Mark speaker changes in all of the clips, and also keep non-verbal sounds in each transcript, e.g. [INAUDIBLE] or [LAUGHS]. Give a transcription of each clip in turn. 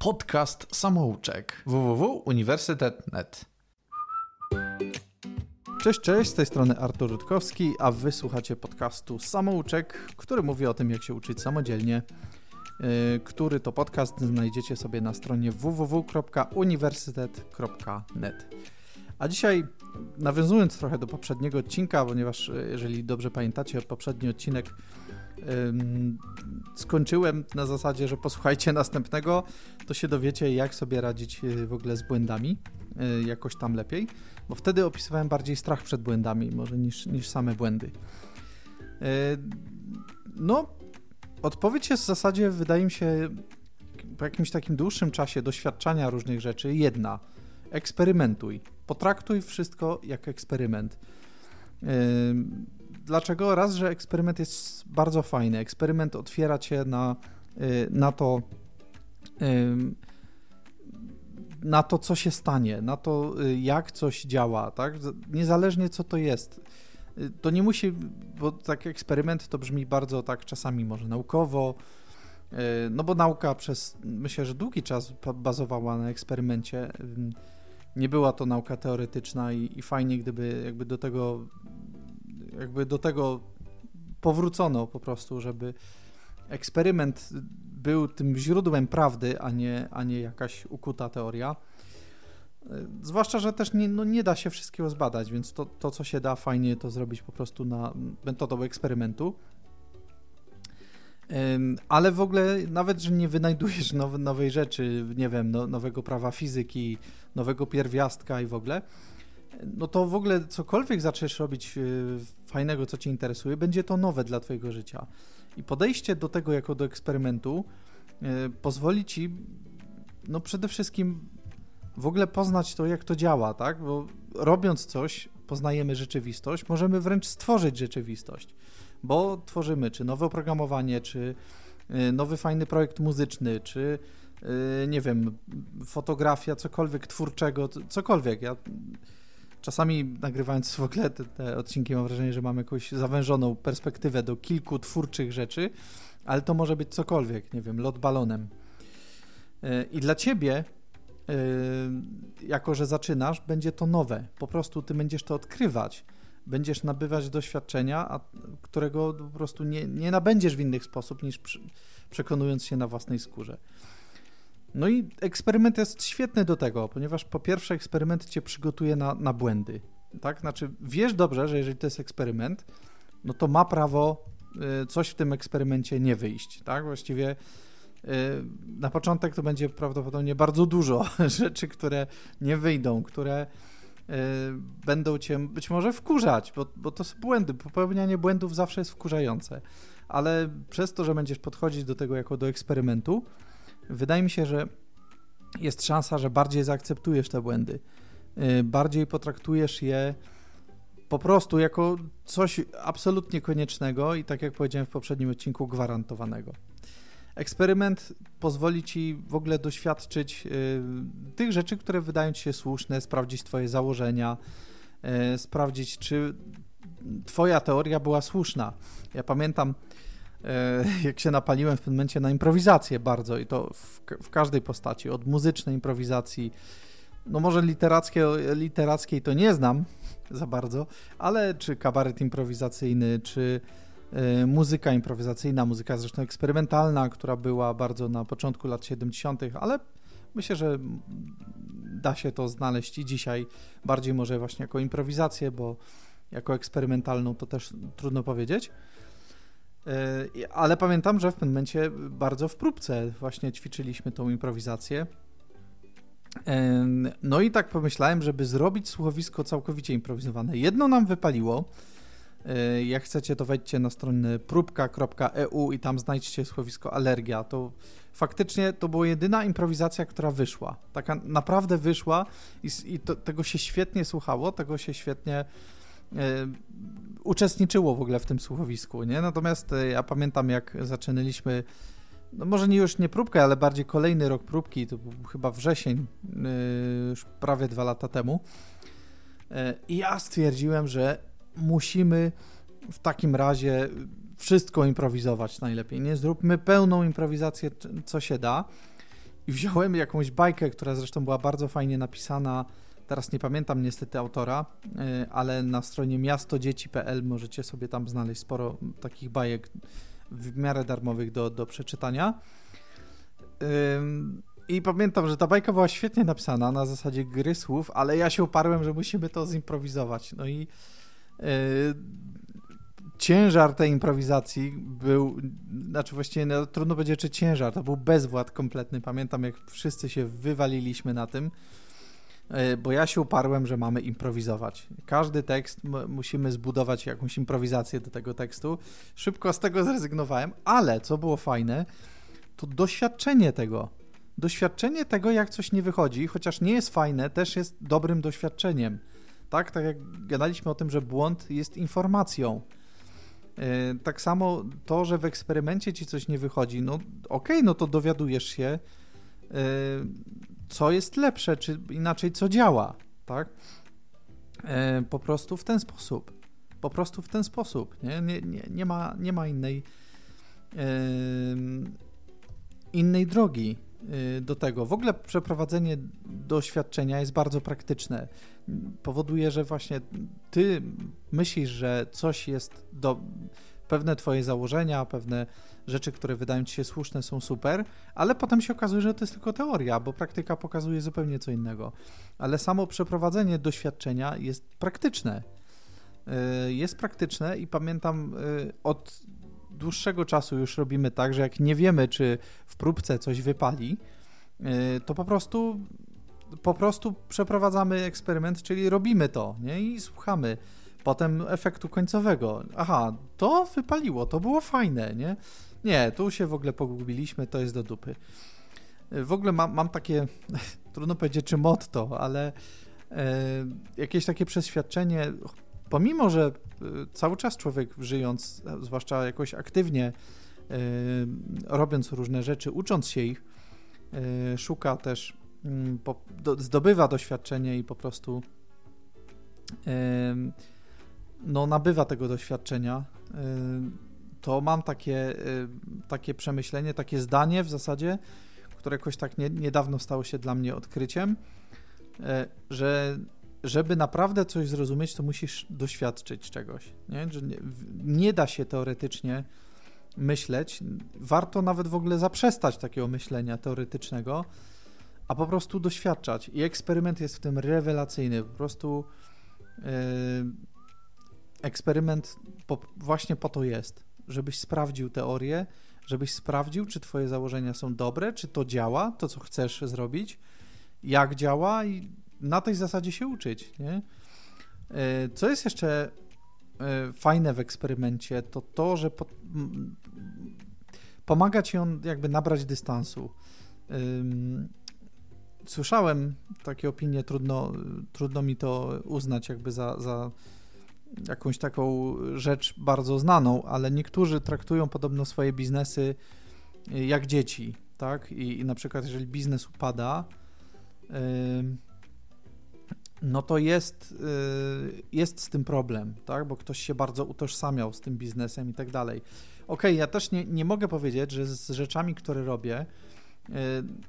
Speaker 1: podcast Samouczek www.uniwersytet.net. Cześć, cześć, z tej strony Artur Rutkowski, a wy słuchacie podcastu Samouczek, który mówi o tym, jak się uczyć samodzielnie, yy, który to podcast znajdziecie sobie na stronie www.uniwersytet.net. A dzisiaj, nawiązując trochę do poprzedniego odcinka, ponieważ yy, jeżeli dobrze pamiętacie, poprzedni odcinek skończyłem na zasadzie, że posłuchajcie następnego, to się dowiecie, jak sobie radzić y, w ogóle z błędami y, jakoś tam lepiej, bo wtedy opisywałem bardziej strach przed błędami, może niż, niż same błędy. Y, no, odpowiedź jest w zasadzie, wydaje mi się, po jakimś takim dłuższym czasie doświadczania różnych rzeczy, jedna. Eksperymentuj. Potraktuj wszystko jak eksperyment. Dlaczego? Raz, że eksperyment jest bardzo fajny. Eksperyment otwiera cię na, y, na to, na to, co się stanie, na to, y, jak coś działa, tak? Niezależnie co to jest. Y, to nie musi, bo tak eksperyment to brzmi bardzo tak czasami może naukowo, no bo nauka przez, myślę, że długi czas bazowała na eksperymencie. Nie była to nauka teoretyczna i, i fajnie, gdyby jakby do tego jakby do tego powrócono po prostu, żeby eksperyment był tym źródłem prawdy, a nie, a nie jakaś ukuta teoria. Zwłaszcza, że też nie, no nie da się wszystkiego zbadać, więc to, to, co się da, fajnie to zrobić po prostu na metodą eksperymentu. Ale w ogóle nawet, że nie wynajdujesz nowe, nowej rzeczy, nie wiem, no, nowego prawa fizyki, nowego pierwiastka i w ogóle, no to w ogóle cokolwiek zaczniesz robić y, fajnego, co cię interesuje, będzie to nowe dla twojego życia. I podejście do tego jako do eksperymentu y, pozwoli ci, no przede wszystkim w ogóle poznać to, jak to działa, tak? Bo robiąc coś, poznajemy rzeczywistość, możemy wręcz stworzyć rzeczywistość, bo tworzymy czy nowe oprogramowanie, czy y, nowy fajny projekt muzyczny, czy nie wiem, fotografia, cokolwiek twórczego, cokolwiek. Ja czasami nagrywając w ogóle te, te, odcinki mam wrażenie, że mam jakąś zawężoną perspektywę do kilku twórczych rzeczy, ale to może być cokolwiek, nie wiem, lot balonem. E, I dla ciebie, e, jako że zaczynasz, będzie to nowe. Po prostu ty będziesz to odkrywać. Będziesz nabywać doświadczenia, którego po prostu nie, nie nabędziesz w inny sposób niż przekonując się na własnej skórze. No i eksperyment jest świetny do tego, ponieważ po pierwsze eksperyment cię przygotuje na, na błędy, tak? Znaczy wiesz dobrze, że jeżeli to jest eksperyment, no to ma prawo y, coś w tym eksperymencie nie wyjść, tak? Właściwie y, na początek to będzie prawdopodobnie bardzo dużo [LAUGHS] rzeczy, które nie wyjdą, które y, będą cię być może wkurzać, bo, bo to są błędy. Popełnianie błędów zawsze jest wkurzające, ale przez to, że będziesz podchodzić do tego jako do eksperymentu, wydaje mi się, że jest szansa, że bardziej zaakceptujesz te błędy, y, bardziej potraktujesz je po prostu jako coś absolutnie koniecznego i tak jak powiedziałem w poprzednim odcinku, gwarantowanego. Eksperyment pozwoli ci w ogóle doświadczyć y, tych rzeczy, które wydają ci się słuszne, sprawdzić twoje założenia, y, sprawdzić, czy twoja teoria była słuszna. Ja pamiętam, jak się napaliłem w tym momencie na improwizację bardzo i to w, w każdej postaci, od muzycznej improwizacji, no może literackiej, literackiej to nie znam za bardzo, ale czy kabaret improwizacyjny, czy y, muzyka improwizacyjna, muzyka zresztą eksperymentalna, która była bardzo na początku lat 70., ale myślę, że da się to znaleźć i dzisiaj bardziej może właśnie jako improwizację, bo jako eksperymentalną to też trudno powiedzieć. E, ale pamiętam, że w pewnym momencie bardzo w próbce właśnie ćwiczyliśmy tą improwizację. E, no i tak pomyślałem, żeby zrobić słuchowisko całkowicie improwizowane. Jedno nam wypaliło. E, jak chcecie, to wejdźcie na stronę próbka.eu i tam znajdźcie słuchowisko alergia. To faktycznie to była jedyna improwizacja, która wyszła. Taka naprawdę wyszła i, i to, tego się świetnie słuchało, tego się świetnie uczestniczyło w ogóle w tym słuchowisku, nie? Natomiast e, ja pamiętam, jak zaczynaliśmy, no może nie już nie próbkę, ale bardziej kolejny rok próbki, to był chyba wrzesień, e, już prawie dwa lata temu. I ja stwierdziłem, że musimy w takim razie wszystko improwizować najlepiej, nie? Zróbmy pełną improwizację, co się da. i wziąłem jakąś bajkę, która zresztą była bardzo fajnie napisana. Teraz nie pamiętam niestety autora, y, ale na stronie miastodzieci.pl możecie sobie tam znaleźć sporo takich bajek w miarę darmowych do, do przeczytania. I pamiętam, że ta bajka była świetnie napisana na zasadzie gry słów, ale ja się uparłem, że musimy to zimprowizować. No i yy, ciężar tej improwizacji był, znaczy właściwie no, trudno powiedzieć, czy ciężar, to był bezwład kompletny. Pamiętam, jak wszyscy się wywaliliśmy na tym, bo ja się uparłem, że mamy improwizować. Każdy tekst musimy zbudować jakąś improwizację do tego tekstu. Szybko z tego zrezygnowałem, ale co było fajne, to doświadczenie tego. Doświadczenie tego, jak coś nie wychodzi, chociaż nie jest fajne, też jest dobrym doświadczeniem. Tak, tak jak gadaliśmy o tym, że błąd jest informacją. Yy, tak samo to, że w eksperymencie ci coś nie wychodzi, no okej, okay, no to dowiadujesz się, yy, co jest lepsze, czy inaczej co działa, tak? Yy, po prostu w ten sposób. Po prostu w ten sposób. Nie, nie, nie, nie, ma, nie ma innej innej drogi y, do tego. W ogóle przeprowadzenie doświadczenia jest bardzo praktyczne. Powoduje, że właśnie ty myślisz, że coś jest do. Pewne twoje założenia, pewne rzeczy, które wydają ci się słuszne, są super, ale potem się okazuje, że to jest tylko teoria, bo praktyka pokazuje zupełnie co innego. Ale samo przeprowadzenie doświadczenia jest praktyczne. Y, jest praktyczne i pamiętam y, od dłuższego czasu już robimy tak, że jak nie wiemy, czy w próbce coś wypali, y, to po prostu po prostu przeprowadzamy eksperyment, czyli robimy to, nie? I słuchamy potem efektu końcowego. Aha, to wypaliło, to było fajne, nie? Nie, tu się w ogóle pogubiliśmy, to jest do dupy. W ogóle mam, mam takie, [LAUGHS] trudno powiedzieć czy motto, ale e, jakieś takie przeświadczenie, pomimo, że y, cały czas człowiek żyjąc, zwłaszcza jakoś aktywnie, y, robiąc różne rzeczy, ucząc się ich, y, szuka też, mm, zdobywa doświadczenie i po prostu no, nabywa tego doświadczenia, to mam takie, takie przemyślenie, takie zdanie w zasadzie, które jakoś tak nie, niedawno stało się dla mnie odkryciem, że żeby naprawdę coś zrozumieć, to musisz doświadczyć czegoś. Nie, nie, nie da się teoretycznie myśleć. Warto nawet w ogóle zaprzestać takiego myślenia teoretycznego, a po prostu doświadczać. I eksperyment jest w tym rewelacyjny. Po prostu eksperyment po, właśnie po to jest, żebyś sprawdził teorię, żebyś sprawdził, czy twoje założenia są dobre, czy to działa, to co chcesz zrobić, jak działa i na tej zasadzie się uczyć, nie? E, co jest jeszcze e, fajne w eksperymencie, to to, że po, pomaga ci on jakby nabrać dystansu. Słyszałem takie opinie, trudno, trudno mi to uznać jakby za, za jakąś taką rzecz bardzo znaną, ale niektórzy traktują podobno swoje biznesy e, jak dzieci, tak? I, i na przykład jeżeli biznes upada, no to jest, y, jest z tym problem, tak? bo ktoś się bardzo utożsamiał z tym biznesem i tak dalej. Okej, ja też nie, nie mogę powiedzieć, że z rzeczami, które robię, y,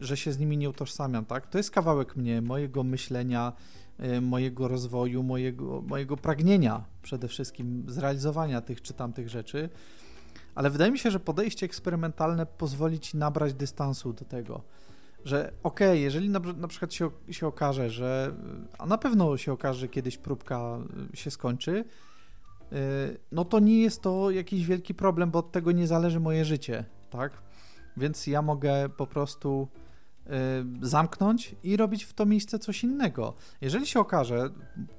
Speaker 1: że się z nimi nie utożsamiam, tak? To jest kawałek mnie, mojego myślenia, y, mojego rozwoju, mojego, mojego pragnienia przede wszystkim zrealizowania tych czy tamtych rzeczy, ale wydaje mi się, że podejście eksperymentalne pozwoli ci nabrać dystansu do tego że okej, okay, jeżeli na, na, przykład się, się okaże, że, a na pewno się okaże, że kiedyś próbka y, się skończy, y, no to nie jest to jakiś wielki problem, bo od tego nie zależy moje życie, tak? Więc ja mogę po prostu y, zamknąć i robić w to miejsce coś innego. Jeżeli się okaże,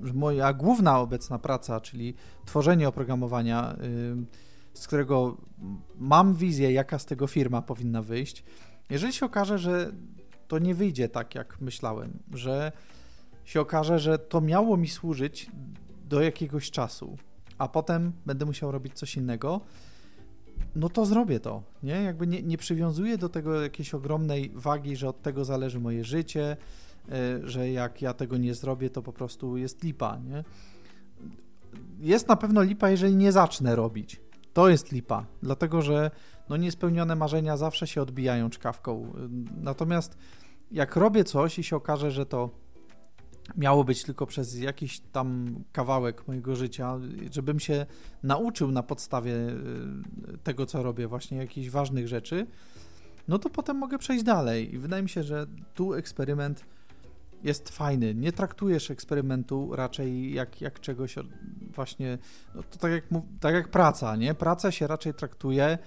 Speaker 1: że moja główna obecna praca, czyli tworzenie oprogramowania, z którego mam wizję, jaka z tego firma powinna wyjść, jeżeli się okaże, że to nie wyjdzie tak, jak myślałem, że się okaże, że to miało mi służyć do jakiegoś czasu, a potem będę musiał robić coś innego, no to zrobię to, nie? Jakby nie, nie przywiązuję do tego jakiejś ogromnej wagi, że od tego zależy moje życie, e, że jak ja tego nie zrobię, to po prostu jest lipa, nie? Jest na pewno lipa, jeżeli nie zacznę robić. to jest lipa, dlatego że no niespełnione marzenia zawsze się odbijają czkawką. Natomiast jak robię coś i się okaże, że to miało być tylko przez jakiś tam kawałek mojego życia, żebym się nauczył na podstawie y, tego, co robię, właśnie jakichś ważnych rzeczy, no to potem mogę przejść dalej. I wydaje mi się, że tu eksperyment jest fajny. Nie traktujesz eksperymentu raczej jak, jak czegoś właśnie, no to tak jak, tak jak praca, nie? Pracę się raczej traktuje,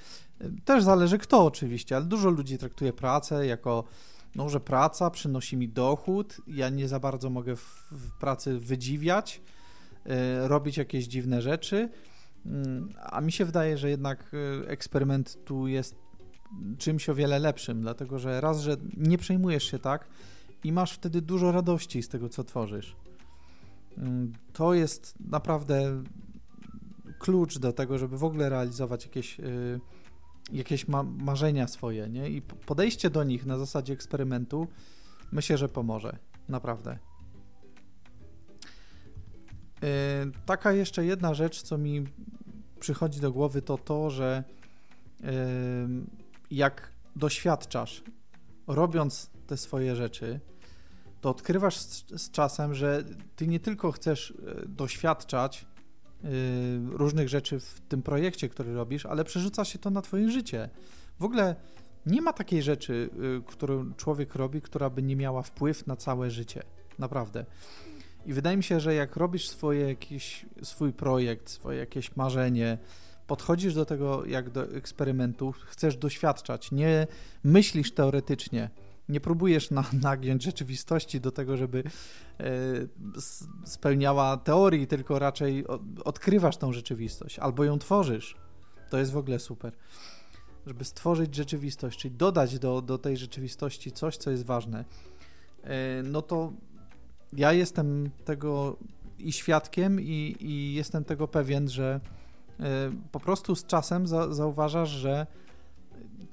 Speaker 1: też zależy kto oczywiście, ale dużo ludzi traktuje pracę jako no, że praca przynosi mi dochód, ja nie za bardzo mogę w, w pracy wydziwiać, y, robić jakieś dziwne rzeczy, y, a mi się wydaje, że jednak y, eksperyment tu jest czymś o wiele lepszym, dlatego że raz, że nie przejmujesz się tak i masz wtedy dużo radości z tego, co tworzysz. To jest naprawdę klucz do tego, żeby w ogóle realizować jakieś jakieś ma marzenia swoje, nie? I podejście do nich na zasadzie eksperymentu myślę, że pomoże. Naprawdę. Yy, taka jeszcze jedna rzecz, co mi przychodzi do głowy, to to, że yy, jak doświadczasz, robiąc te swoje rzeczy, to odkrywasz z, z czasem, że ty nie tylko chcesz e, doświadczać różnych rzeczy w tym projekcie, który robisz, ale przerzuca się to na twoje życie. W ogóle nie ma takiej rzeczy, y, którą człowiek robi, która by nie miała wpływ na całe życie. Naprawdę. I wydaje mi się, że jak robisz swoje jakiś, swój projekt, swoje jakieś marzenie, podchodzisz do tego jak do eksperymentu, chcesz doświadczać, nie myślisz teoretycznie, nie próbujesz na, [LAUGHS] nagiąć rzeczywistości do tego, żeby e, spełniała teorii, tylko raczej odkrywasz tą rzeczywistość albo ją tworzysz. To jest w ogóle super. Żeby stworzyć rzeczywistość, czyli dodać do, do tej rzeczywistości coś, co jest ważne, e, no to ja jestem tego i świadkiem, i, i jestem tego pewien, że e, po prostu z czasem za, zauważasz, że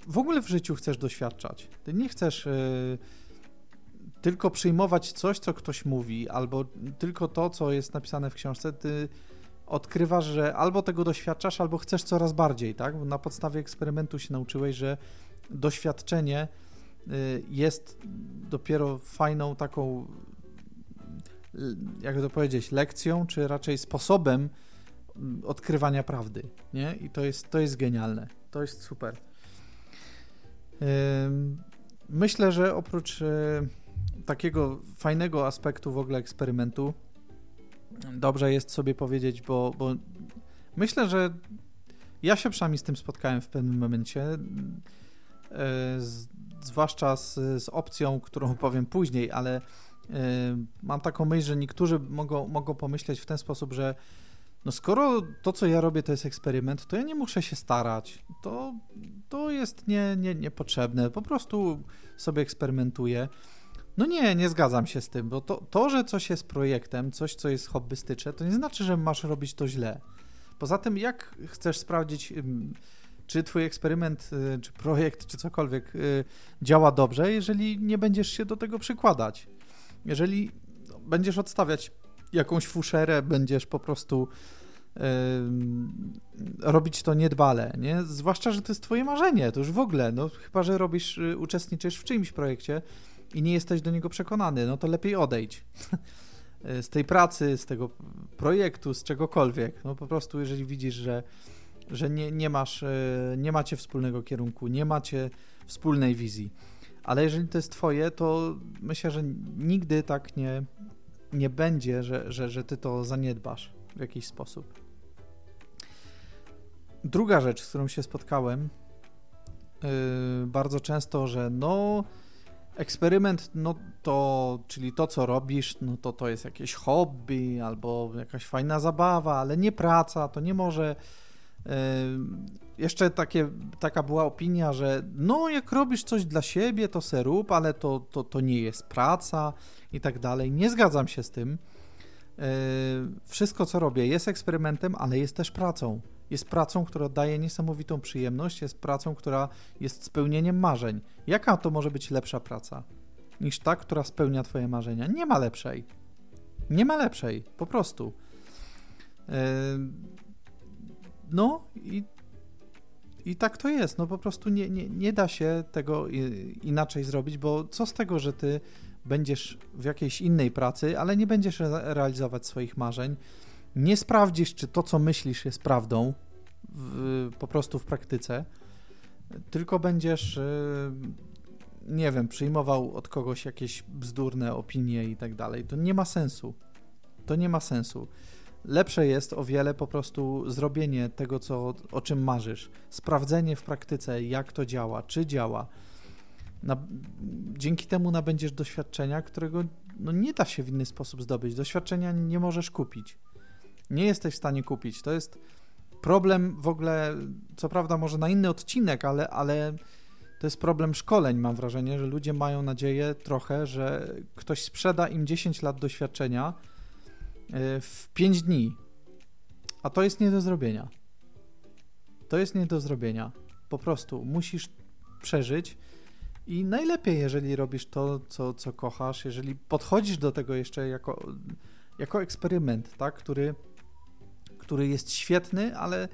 Speaker 1: w ogóle w życiu chcesz doświadczać. Ty nie chcesz y, tylko przyjmować coś, co ktoś mówi, albo tylko to, co jest napisane w książce. Ty odkrywasz, że albo tego doświadczasz, albo chcesz coraz bardziej, tak? Na podstawie eksperymentu się nauczyłeś, że doświadczenie y, jest dopiero fajną taką, jak to powiedzieć, lekcją, czy raczej sposobem mm, odkrywania prawdy, nie? I to jest, to jest genialne. To jest super. Myślę, że oprócz e, takiego fajnego aspektu w ogóle eksperymentu, dobrze jest sobie powiedzieć, bo, bo myślę, że ja się przynajmniej z tym spotkałem w pewnym momencie, e, z, zwłaszcza z, z opcją, którą [LAUGHS] powiem później, ale e, mam taką myśl, że niektórzy mogą, mogą pomyśleć w ten sposób, że no skoro to, co ja robię, to jest eksperyment, to ja nie muszę się starać. To, to jest nie, nie, niepotrzebne. Po prostu sobie eksperymentuję. No nie, nie zgadzam się z tym, bo to, to, że coś jest projektem, coś, co jest hobbystyczne, to nie znaczy, że masz robić to źle. Poza tym, jak chcesz sprawdzić, czy twój eksperyment, y, czy projekt, czy cokolwiek y, działa dobrze, jeżeli nie będziesz się do tego przykładać? Jeżeli będziesz odstawiać jakąś fuszerę, będziesz po prostu robić to niedbale, nie? Zwłaszcza, że to jest twoje marzenie, to już w ogóle, no chyba, że robisz, y, uczestniczysz w czyimś projekcie i nie jesteś do niego przekonany, no to lepiej odejdź [LAUGHS] z tej pracy, z tego projektu, z czegokolwiek. No po prostu, jeżeli widzisz, że, że nie, nie masz, y, nie macie wspólnego kierunku, nie macie wspólnej wizji, ale jeżeli to jest twoje, to myślę, że nigdy tak nie, nie będzie, że, że, że ty to zaniedbasz w jakiś sposób. Druga rzecz, z którą się spotkałem yy, bardzo często, że no eksperyment, no to, czyli to, co robisz, no to to jest jakieś hobby albo jakaś fajna zabawa, ale nie praca, to nie może... Jeszcze takie, taka była opinia, że no jak robisz coś dla siebie, to se rób, ale to, to, to nie jest praca i tak dalej. Nie zgadzam się z tym. Yy, wszystko, co robię, jest eksperymentem, ale jest też pracą jest pracą, która daje niesamowitą przyjemność, jest pracą, która jest spełnieniem marzeń. Jaka to może być lepsza praca niż ta, która spełnia Twoje marzenia? Nie ma lepszej. Nie ma lepszej, po prostu. Yy, no i I tak to jest. No po prostu nie, nie, nie da się tego inaczej zrobić, bo co z tego, że ty będziesz w jakiejś innej pracy, ale nie będziesz realizować swoich marzeń, nie sprawdzisz, czy to, co myślisz, jest prawdą w, po prostu w praktyce, tylko będziesz, y, nie wiem, przyjmował od kogoś jakieś bzdurne opinie i tak dalej. To nie ma sensu. To nie ma sensu. Lepsze jest o wiele po prostu zrobienie tego, co, o czym marzysz, sprawdzenie w praktyce, jak to działa, czy działa. Na, dzięki temu nabędziesz doświadczenia, którego no, nie da się w inny sposób zdobyć. Doświadczenia nie możesz kupić. Nie jesteś w stanie kupić. To jest problem w ogóle, co prawda może na inny odcinek, ale, ale to jest problem szkoleń, mam wrażenie, że ludzie mają nadzieję trochę, że ktoś sprzeda im 10 lat doświadczenia w 5 dni. A to jest nie do zrobienia. To jest nie do zrobienia. Po prostu musisz przeżyć i najlepiej, jeżeli robisz to, co, co kochasz, jeżeli podchodzisz do tego jeszcze jako, jako eksperyment, tak, który który jest świetny, ale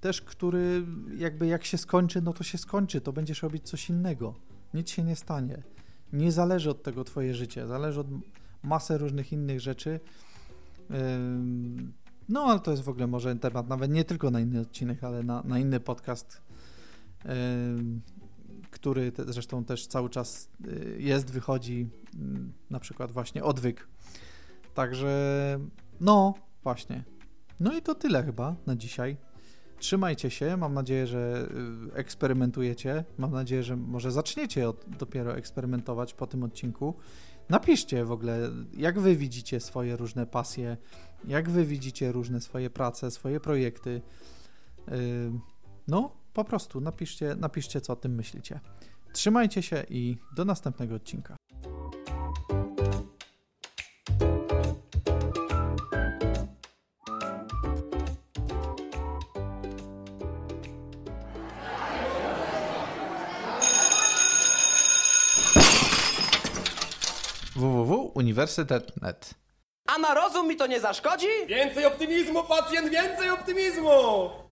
Speaker 1: też który jakby jak się skończy, no to się skończy, to będziesz robić coś innego. Nic się nie stanie. Nie zależy od tego twoje życie, zależy od masy różnych innych rzeczy. No, ale to jest w ogóle może temat nawet nie tylko na inny odcinek, ale na, na inny podcast, który te, zresztą też cały czas y, jest, wychodzi, na przykład właśnie odwyk. Także, no, właśnie, no i to tyle chyba na dzisiaj. Trzymajcie się, mam nadzieję, że y, eksperymentujecie. Mam nadzieję, że może zaczniecie od, dopiero eksperymentować po tym odcinku. Napiszcie w ogóle, jak wy widzicie swoje różne pasje, jak wy widzicie różne swoje prace, swoje projekty. No, po prostu napiszcie, napiszcie, co o tym myślicie. Trzymajcie się i do następnego odcinka. www.uniwersytet.net.
Speaker 2: A na rozum mi to nie zaszkodzi?
Speaker 3: Więcej optymizmu, pacjent, więcej optymizmu!